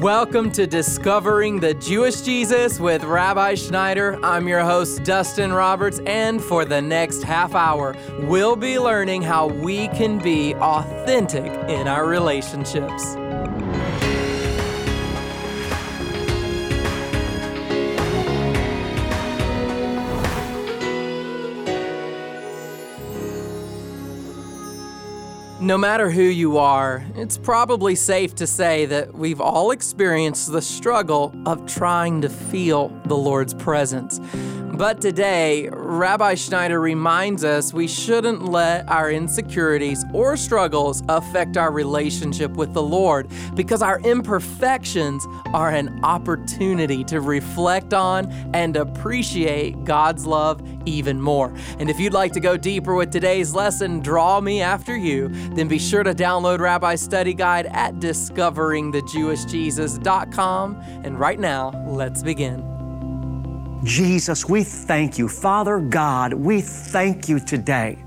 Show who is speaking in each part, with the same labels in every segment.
Speaker 1: Welcome to Discovering the Jewish Jesus with Rabbi Schneider. I'm your host, Dustin Roberts, and for the next half hour, we'll be learning how we can be authentic in our relationships. No matter who you are, it's probably safe to say that we've all experienced the struggle of trying to feel the Lord's presence. But today, Rabbi Schneider reminds us we shouldn't let our insecurities or struggles affect our relationship with the Lord because our imperfections are an opportunity to reflect on and appreciate God's love even more. And if you'd like to go deeper with today's lesson, Draw Me After You, then be sure to download Rabbi's study guide at discoveringthejewishjesus.com. And right now, let's begin.
Speaker 2: Jesus, we thank you. Father God, we thank you today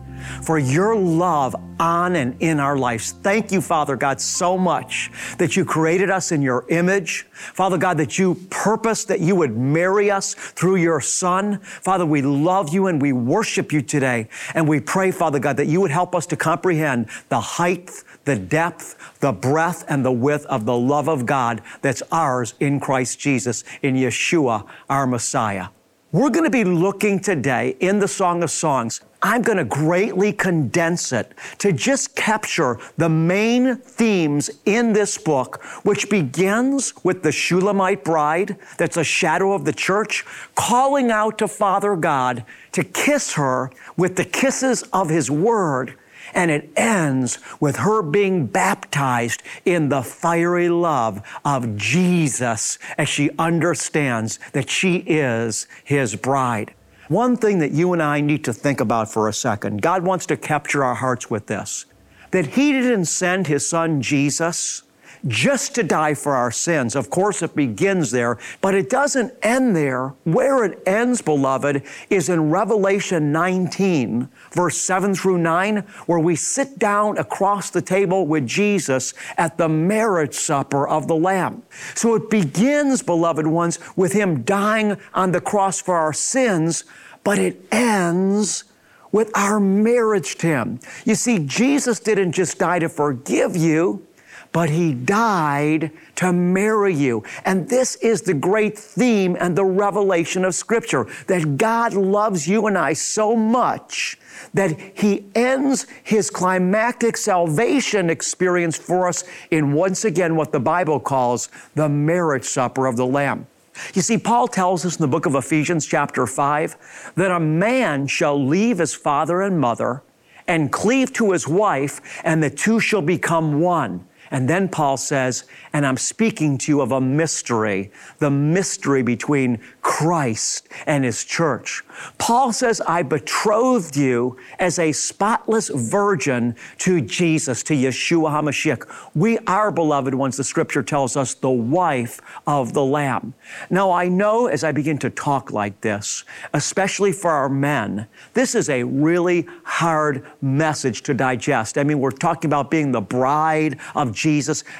Speaker 2: for your love on and in our lives. Thank you, Father God, so much that you created us in your image. Father God, that you purposed that you would marry us through your Son. Father, we love you and we worship you today. And we pray, Father God, that you would help us to comprehend the height, the depth, the breadth, and the width of the love of God that's ours in Christ Jesus, in Yeshua, our Messiah. We're going to be looking today in the Song of Songs. I'm going to greatly condense it to just capture the main themes in this book, which begins with the Shulamite bride, that's a shadow of the church, calling out to Father God to kiss her with the kisses of His Word and it ends with her being baptized in the fiery love of Jesus as she understands that she is his bride. One thing that you and I need to think about for a second God wants to capture our hearts with this that He didn't send His Son Jesus just to die for our sins. Of course, it begins there, but it doesn't end there. Where it ends, beloved, is in Revelation 19, verse 7 through 9, where we sit down across the table with Jesus at the marriage supper of the Lamb. So it begins, beloved ones, with Him dying on the cross for our sins, but it ends with our marriage to Him. You see, Jesus didn't just die to forgive you but he died to marry you. And this is the great theme and the revelation of Scripture that God loves you and I so much that he ends his climactic salvation experience for us in once again what the Bible calls the marriage supper of the Lamb. You see, Paul tells us in the book of Ephesians, chapter 5, that a man shall leave his father and mother and cleave to his wife, and the two shall become one. And then Paul says, and I'm speaking to you of a mystery, the mystery between Christ and his church. Paul says, I betrothed you as a spotless virgin to Jesus, to Yeshua HaMashiach. We are, beloved ones, the scripture tells us, the wife of the Lamb. Now, I know as I begin to talk like this, especially for our men, this is a really hard message to digest. I mean, we're talking about being the bride of Jesus.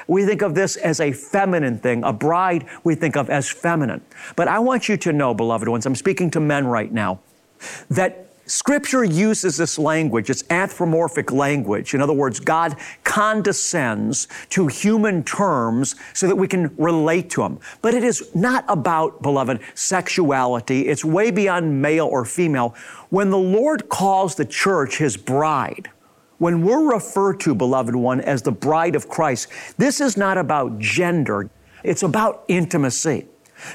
Speaker 2: We think of this as a feminine thing. A bride we think of as feminine. But I want you to know, beloved ones, I'm speaking to men right now, that Scripture uses this language, it's anthropomorphic language. In other words, God condescends to human terms so that we can relate to Him. But it is not about, beloved, sexuality. It's way beyond male or female. When the Lord calls the church His bride, when we're referred to, beloved one, as the bride of Christ, this is not about gender, it's about intimacy.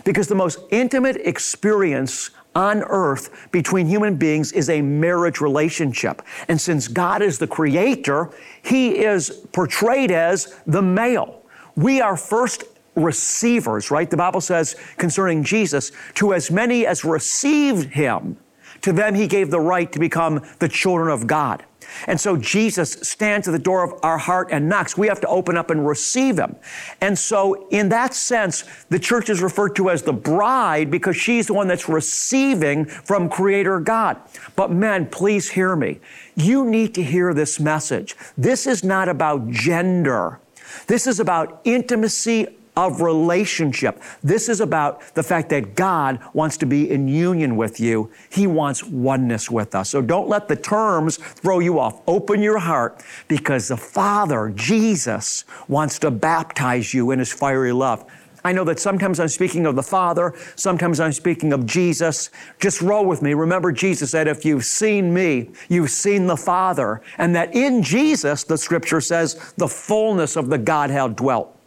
Speaker 2: Because the most intimate experience on earth between human beings is a marriage relationship. And since God is the creator, He is portrayed as the male. We are first receivers, right? The Bible says concerning Jesus, to as many as received Him, to them He gave the right to become the children of God. And so Jesus stands at the door of our heart and knocks. We have to open up and receive him. And so, in that sense, the church is referred to as the bride because she's the one that's receiving from Creator God. But, men, please hear me. You need to hear this message. This is not about gender, this is about intimacy of relationship. This is about the fact that God wants to be in union with you. He wants oneness with us. So don't let the terms throw you off. Open your heart because the Father, Jesus, wants to baptize you in His fiery love. I know that sometimes I'm speaking of the Father, sometimes I'm speaking of Jesus. Just roll with me. Remember, Jesus said, If you've seen me, you've seen the Father. And that in Jesus, the scripture says, the fullness of the Godhead dwelt.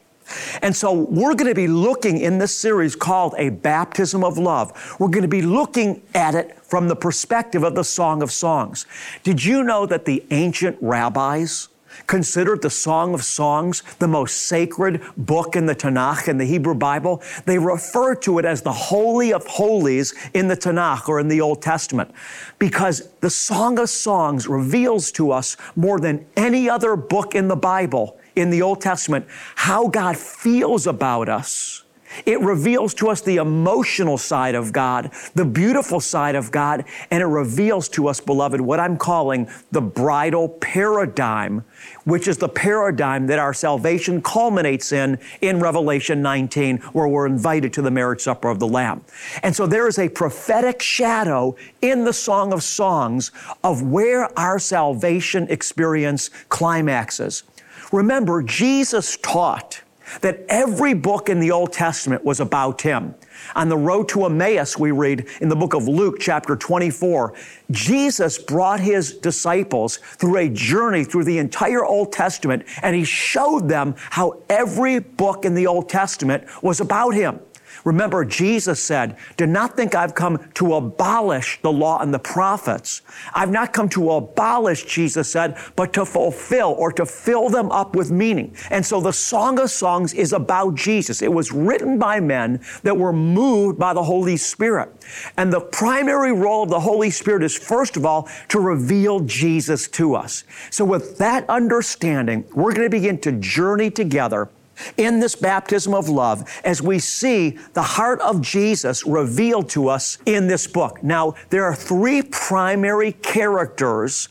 Speaker 2: And so we're going to be looking in this series called A Baptism of Love. We're going to be looking at it from the perspective of the Song of Songs. Did you know that the ancient rabbis, considered the Song of Songs the most sacred book in the Tanakh, in the Hebrew Bible. They refer to it as the Holy of Holies in the Tanakh or in the Old Testament because the Song of Songs reveals to us more than any other book in the Bible, in the Old Testament, how God feels about us it reveals to us the emotional side of God, the beautiful side of God, and it reveals to us, beloved, what I'm calling the bridal paradigm, which is the paradigm that our salvation culminates in in Revelation 19, where we're invited to the marriage supper of the Lamb. And so there is a prophetic shadow in the Song of Songs of where our salvation experience climaxes. Remember, Jesus taught that every book in the Old Testament was about him. On the road to Emmaus, we read in the book of Luke, chapter 24, Jesus brought his disciples through a journey through the entire Old Testament, and he showed them how every book in the Old Testament was about him. Remember, Jesus said, Do not think I've come to abolish the law and the prophets. I've not come to abolish, Jesus said, but to fulfill or to fill them up with meaning. And so the Song of Songs is about Jesus. It was written by men that were moved by the Holy Spirit. And the primary role of the Holy Spirit is, first of all, to reveal Jesus to us. So, with that understanding, we're going to begin to journey together in this baptism of love as we see the heart of Jesus revealed to us in this book. Now, there are three primary characters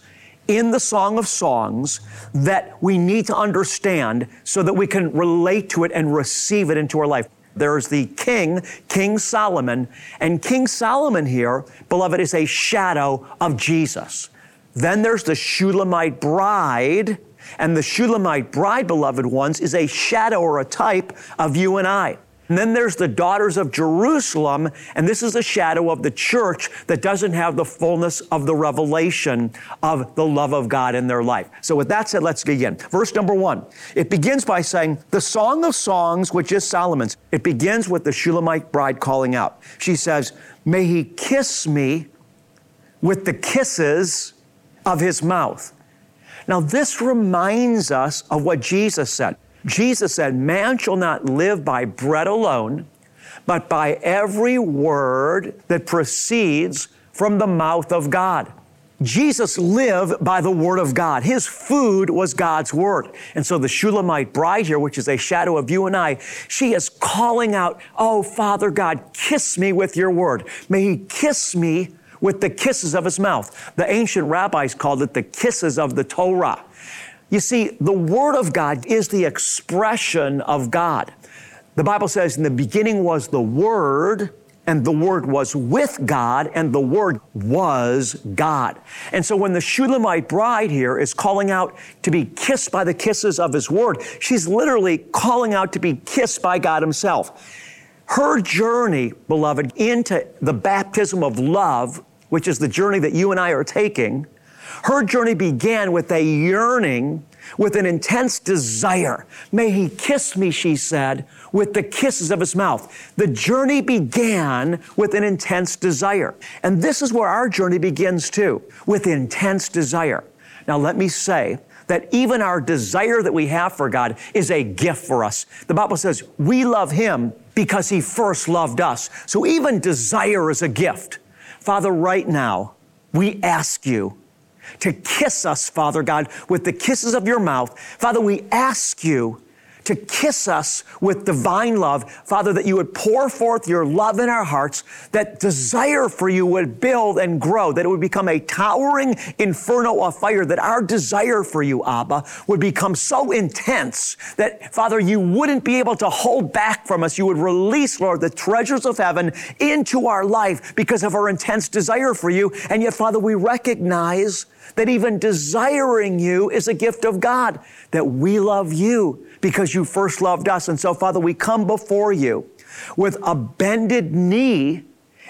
Speaker 2: in the Song of Songs that we need to understand so that we can relate to it and receive it into our life. There's the king, King Solomon, and King Solomon here, beloved, is a shadow of Jesus. Then there's the Shulamite bride, and the Shulamite bride, beloved ones, is a shadow or a type of you and I. And then there's the daughters of Jerusalem, and this is a shadow of the church that doesn't have the fullness of the revelation of the love of God in their life. So, with that said, let's begin. Verse number one it begins by saying, The Song of Songs, which is Solomon's, it begins with the Shulamite bride calling out. She says, May he kiss me with the kisses of his mouth. Now, this reminds us of what Jesus said. Jesus said, Man shall not live by bread alone, but by every word that proceeds from the mouth of God. Jesus lived by the Word of God. His food was God's Word. And so the Shulamite bride here, which is a shadow of you and I, she is calling out, Oh, Father God, kiss me with your Word. May He kiss me with the kisses of his mouth. The ancient rabbis called it the kisses of the Torah. You see, the Word of God is the expression of God. The Bible says, in the beginning was the Word, and the Word was with God, and the Word was God. And so when the Shulamite bride here is calling out to be kissed by the kisses of His Word, she's literally calling out to be kissed by God Himself. Her journey, beloved, into the baptism of love which is the journey that you and I are taking, her journey began with a yearning, with an intense desire. May he kiss me, she said, with the kisses of his mouth. The journey began with an intense desire. And this is where our journey begins too, with intense desire. Now, let me say, that even our desire that we have for God is a gift for us. The Bible says we love Him because He first loved us. So even desire is a gift. Father, right now, we ask you to kiss us, Father God, with the kisses of your mouth. Father, we ask you to kiss us with divine love. Father, that you would pour forth your love in our hearts, that desire for you would build and grow, that it would become a towering inferno of fire, that our desire for you, Abba, would become so intense that, Father, you wouldn't be able to hold back from us. You would release, Lord, the treasures of heaven into our life because of our intense desire for you. And yet, Father, we recognize that even desiring you is a gift of God, that we love you because you first loved us. And so, Father, we come before you with a bended knee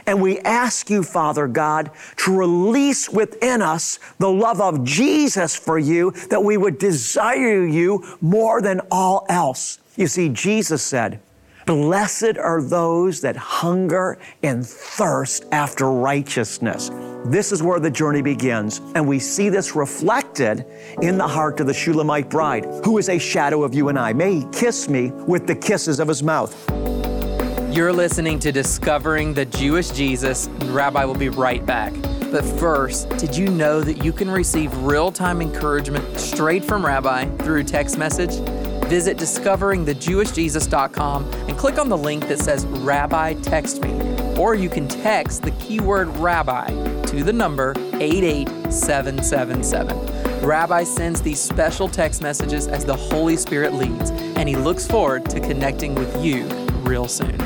Speaker 2: and we ask you, Father God, to release within us the love of Jesus for you, that we would desire you more than all else. You see, Jesus said, Blessed are those that hunger and thirst after righteousness. This is where the journey begins, and we see this reflected in the heart of the Shulamite bride, who is a shadow of you and I. May he kiss me with the kisses of his mouth.
Speaker 3: You're listening to Discovering the Jewish Jesus, Rabbi will be right back. But first, did you know that you can receive real time encouragement straight from Rabbi through text message? Visit discoveringthejewishjesus.com and click on the link that says Rabbi Text Me. Or you can text the keyword Rabbi to the number 88777. Rabbi sends these special text messages as the Holy Spirit leads, and he looks forward to connecting with you real soon.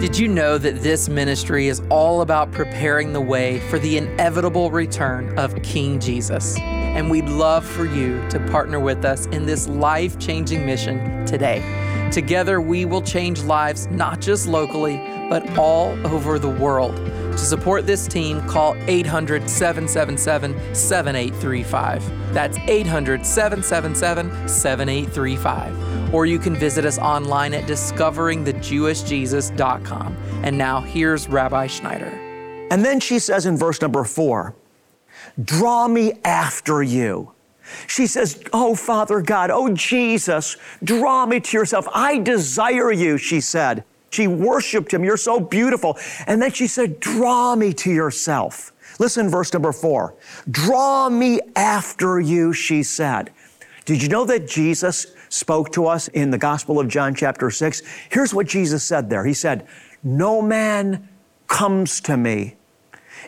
Speaker 3: Did you know that this ministry is all about preparing the way for the inevitable return of King Jesus? And we'd love for you to partner with us in this life changing mission today. Together, we will change lives not just locally, but all over the world. To support this team, call 800 777 7835. That's 800 777 7835. Or you can visit us online at discoveringthejewishjesus.com. And now here's Rabbi Schneider.
Speaker 2: And then she says in verse number four, Draw me after you. She says, Oh, Father God, oh, Jesus, draw me to yourself. I desire you, she said. She worshiped him. You're so beautiful. And then she said, Draw me to yourself. Listen, verse number four. Draw me after you, she said. Did you know that Jesus spoke to us in the Gospel of John, chapter 6? Here's what Jesus said there He said, No man comes to me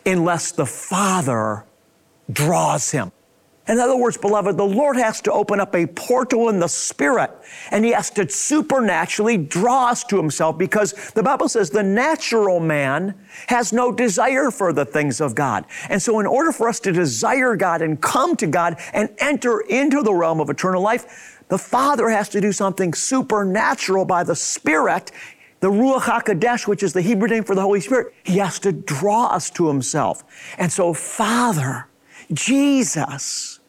Speaker 2: unless the Father draws him. In other words, beloved, the Lord has to open up a portal in the Spirit and He has to supernaturally draw us to Himself because the Bible says the natural man has no desire for the things of God. And so, in order for us to desire God and come to God and enter into the realm of eternal life, the Father has to do something supernatural by the Spirit the Ruach HaKodesh, which is the Hebrew name for the Holy Spirit, He has to draw us to Himself. And so, Father, Jesus,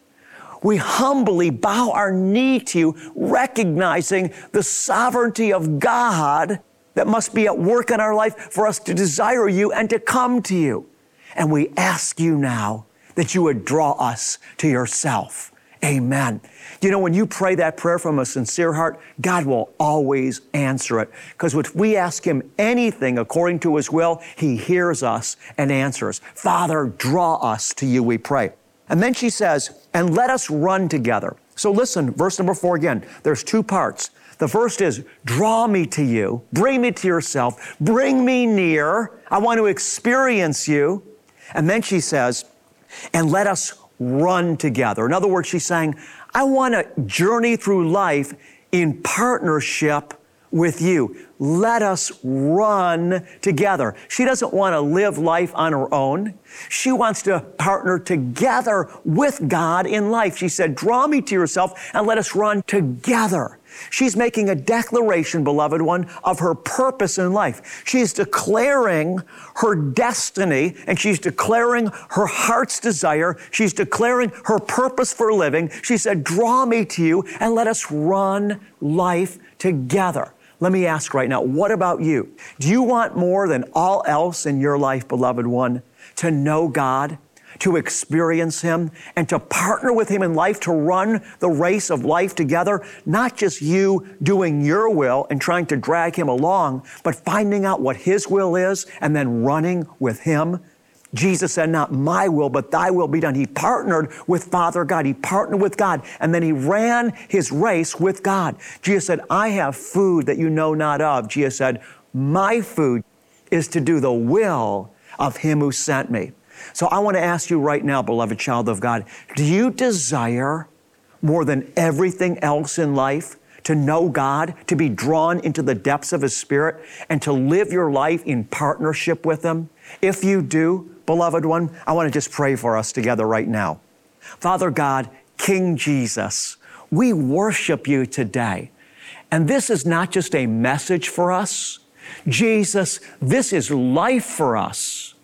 Speaker 2: we humbly bow our knee to you, recognizing the sovereignty of God that must be at work in our life for us to desire you and to come to you. And we ask you now that you would draw us to yourself. Amen. You know, when you pray that prayer from a sincere heart, God will always answer it. Because if we ask Him anything according to His will, He hears us and answers. Father, draw us to you, we pray. And then she says, and let us run together. So listen, verse number four again. There's two parts. The first is, draw me to you, bring me to yourself, bring me near. I want to experience you. And then she says, and let us run together. In other words, she's saying, I want to journey through life in partnership with you. Let us run together. She doesn't want to live life on her own. She wants to partner together with God in life. She said, Draw me to yourself and let us run together. She's making a declaration, beloved one, of her purpose in life. She's declaring her destiny and she's declaring her heart's desire. She's declaring her purpose for living. She said, Draw me to you and let us run life together. Let me ask right now, what about you? Do you want more than all else in your life, beloved one, to know God? To experience Him and to partner with Him in life to run the race of life together, not just you doing your will and trying to drag Him along, but finding out what His will is and then running with Him. Jesus said, Not my will, but thy will be done. He partnered with Father God. He partnered with God. And then he ran his race with God. Jesus said, I have food that you know not of. Jesus said, My food is to do the will of him who sent me. So I want to ask you right now, beloved child of God, do you desire more than everything else in life to know God, to be drawn into the depths of His Spirit, and to live your life in partnership with Him? If you do, beloved one, I want to just pray for us together right now. Father God, King Jesus, we worship you today. And this is not just a message for us. Jesus, this is life for us.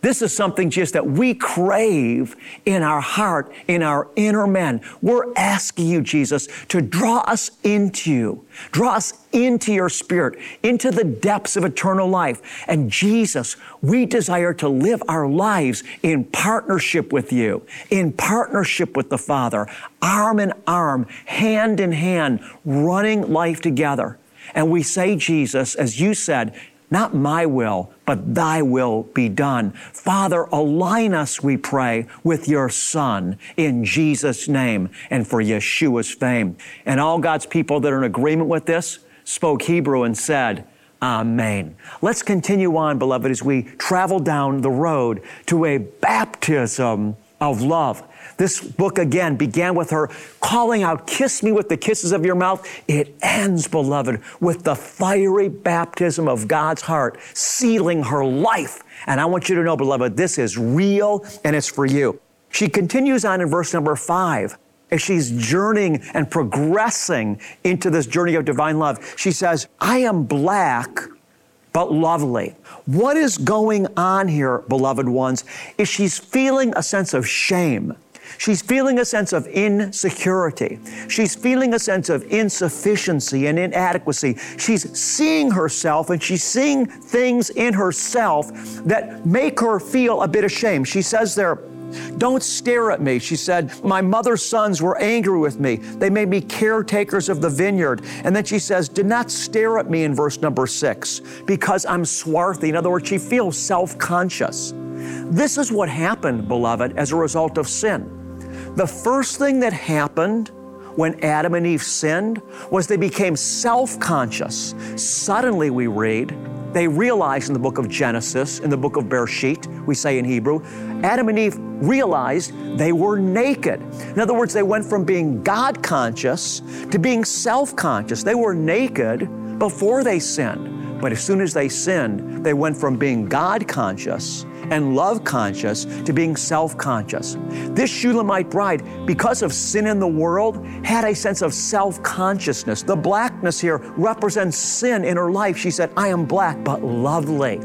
Speaker 2: This is something just that we crave in our heart, in our inner man. We're asking you, Jesus, to draw us into you, draw us into your spirit, into the depths of eternal life. And Jesus, we desire to live our lives in partnership with you, in partnership with the Father, arm in arm, hand in hand, running life together. And we say, Jesus, as you said, not my will, but thy will be done. Father, align us, we pray, with your Son in Jesus' name and for Yeshua's fame. And all God's people that are in agreement with this spoke Hebrew and said, Amen. Let's continue on, beloved, as we travel down the road to a baptism of love. This book again began with her calling out, Kiss me with the kisses of your mouth. It ends, beloved, with the fiery baptism of God's heart, sealing her life. And I want you to know, beloved, this is real and it's for you. She continues on in verse number five as she's journeying and progressing into this journey of divine love. She says, I am black, but lovely. What is going on here, beloved ones, is she's feeling a sense of shame. She's feeling a sense of insecurity. She's feeling a sense of insufficiency and inadequacy. She's seeing herself and she's seeing things in herself that make her feel a bit ashamed. She says there, don't stare at me. She said, My mother's sons were angry with me. They made me caretakers of the vineyard. And then she says, Do not stare at me in verse number six because I'm swarthy. In other words, she feels self conscious. This is what happened, beloved, as a result of sin. The first thing that happened when Adam and Eve sinned was they became self conscious. Suddenly, we read, they realized in the book of Genesis, in the book of Bereshit, we say in Hebrew, Adam and Eve realized they were naked. In other words, they went from being God conscious to being self conscious. They were naked before they sinned. But as soon as they sinned, they went from being God conscious and love conscious to being self conscious. This Shulamite bride, because of sin in the world, had a sense of self consciousness. The blackness here represents sin in her life. She said, I am black, but lovely.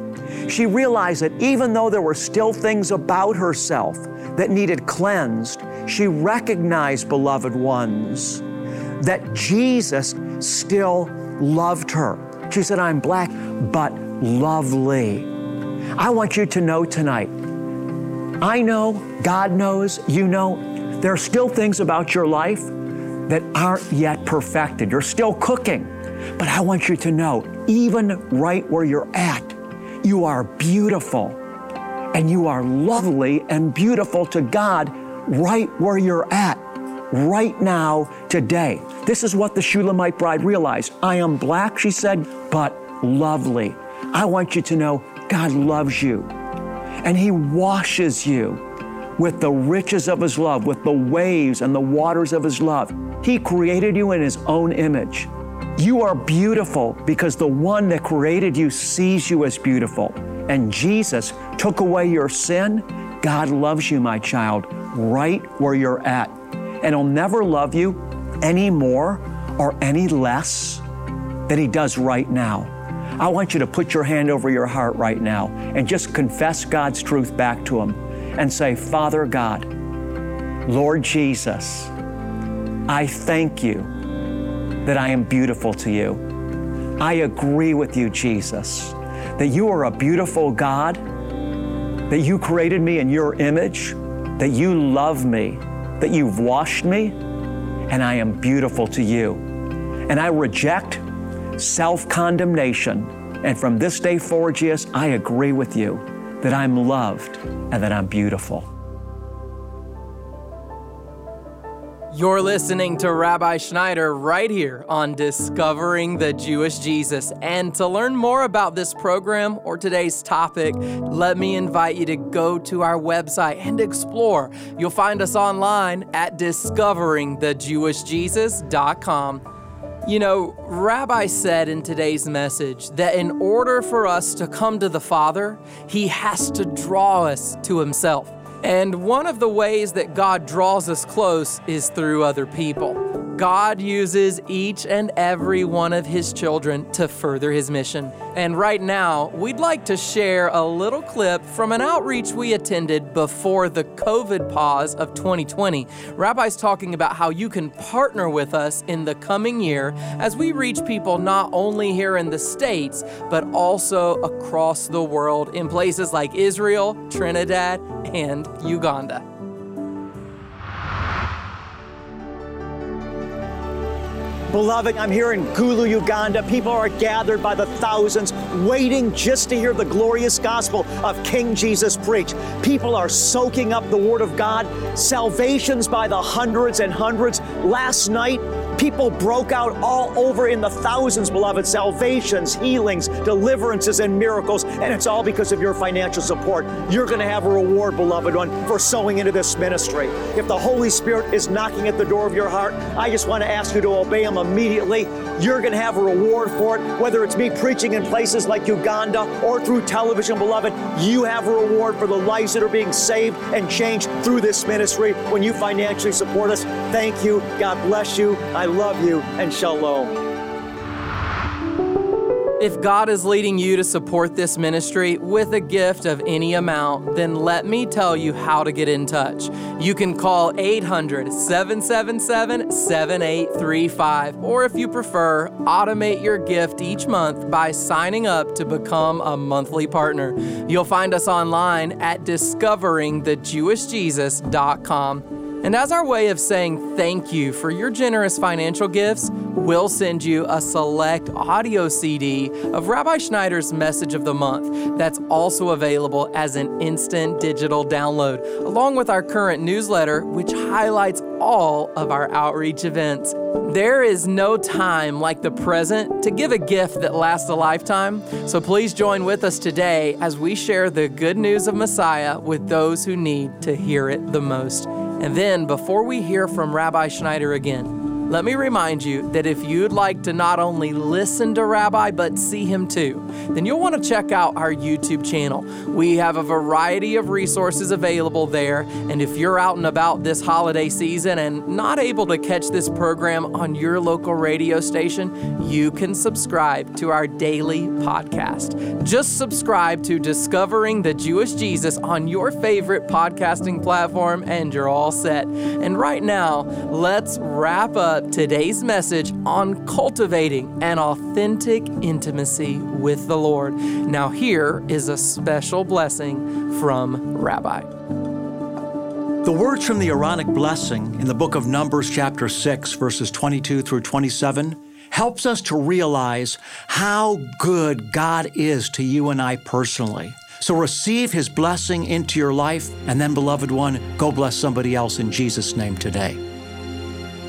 Speaker 2: She realized that even though there were still things about herself that needed cleansed, she recognized, beloved ones, that Jesus still loved her. She said, I'm black, but lovely. I want you to know tonight. I know, God knows, you know, there are still things about your life that aren't yet perfected. You're still cooking. But I want you to know, even right where you're at, you are beautiful and you are lovely and beautiful to God right where you're at, right now, today. This is what the Shulamite bride realized. I am black, she said, but lovely. I want you to know God loves you and He washes you with the riches of His love, with the waves and the waters of His love. He created you in His own image. You are beautiful because the one that created you sees you as beautiful. And Jesus took away your sin. God loves you, my child, right where you're at. And He'll never love you any more or any less than He does right now. I want you to put your hand over your heart right now and just confess God's truth back to Him and say, Father God, Lord Jesus, I thank you that I am beautiful to you. I agree with you, Jesus, that you are a beautiful God, that you created me in your image, that you love me, that you've washed me, and I am beautiful to you. And I reject self condemnation. And from this day forward, Jesus, I agree with you that I'm loved and that I'm beautiful.
Speaker 1: You're listening to Rabbi Schneider right here on Discovering the Jewish Jesus. And to learn more about this program or today's topic, let me invite you to go to our website and explore. You'll find us online at discoveringthejewishjesus.com. You know, Rabbi said in today's message that in order for us to come to the Father, He has to draw us to Himself. And one of the ways that God draws us close is through other people. God uses each and every one of His children to further His mission. And right now, we'd like to share a little clip from an outreach we attended before the COVID pause of 2020. Rabbi's talking about how you can partner with us in the coming year as we reach people not only here in the States, but also across the world in places like Israel, Trinidad, and Uganda.
Speaker 2: Beloved, I'm here in Gulu, Uganda. People are gathered by the thousands, waiting just to hear the glorious gospel of King Jesus preach. People are soaking up the Word of God, salvations by the hundreds and hundreds. Last night, People broke out all over in the thousands, beloved, salvations, healings, deliverances, and miracles. And it's all because of your financial support. You're going to have a reward, beloved one, for sowing into this ministry. If the Holy Spirit is knocking at the door of your heart, I just want to ask you to obey Him immediately. You're going to have a reward for it, whether it's me preaching in places like Uganda or through television, beloved. You have a reward for the lives that are being saved and changed through this ministry when you financially support us. Thank you. God bless you. I I love you, and shalom.
Speaker 1: If God is leading you to support this ministry with a gift of any amount, then let me tell you how to get in touch. You can call 800 777 7835, or if you prefer, automate your gift each month by signing up to become a monthly partner. You'll find us online at discoveringthejewishjesus.com. And as our way of saying thank you for your generous financial gifts, we'll send you a select audio CD of Rabbi Schneider's Message of the Month that's also available as an instant digital download, along with our current newsletter, which highlights all of our outreach events. There is no time like the present to give a gift that lasts a lifetime. So please join with us today as we share the good news of Messiah with those who need to hear it the most. And then, before we hear from Rabbi Schneider again, let me remind you that if you'd like to not only listen to Rabbi, but see him too, then you'll want to check out our YouTube channel. We have a variety of resources available there. And if you're out and about this holiday season and not able to catch this program on your local radio station, you can subscribe to our daily podcast. Just subscribe to Discovering the Jewish Jesus on your favorite podcasting platform, and you're all set. And right now, let's wrap up today's message on cultivating an authentic intimacy with the Lord. Now, here is a special blessing from Rabbi.
Speaker 2: The words from the Aaronic blessing in the book of Numbers, chapter 6, verses 22 through 27, helps us to realize how good God is to you and I personally. So receive his blessing into your life, and then, beloved one, go bless somebody else in Jesus' name today.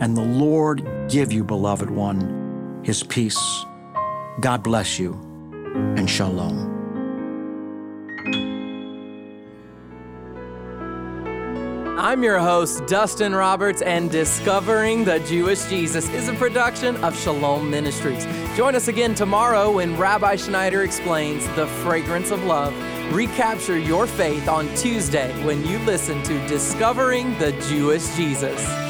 Speaker 2: and the Lord give you, beloved one, his peace. God bless you, and shalom.
Speaker 1: I'm your host, Dustin Roberts, and Discovering the Jewish Jesus is a production of Shalom Ministries. Join us again tomorrow when Rabbi Schneider explains the fragrance of love. Recapture your faith on Tuesday when you listen to Discovering the Jewish Jesus.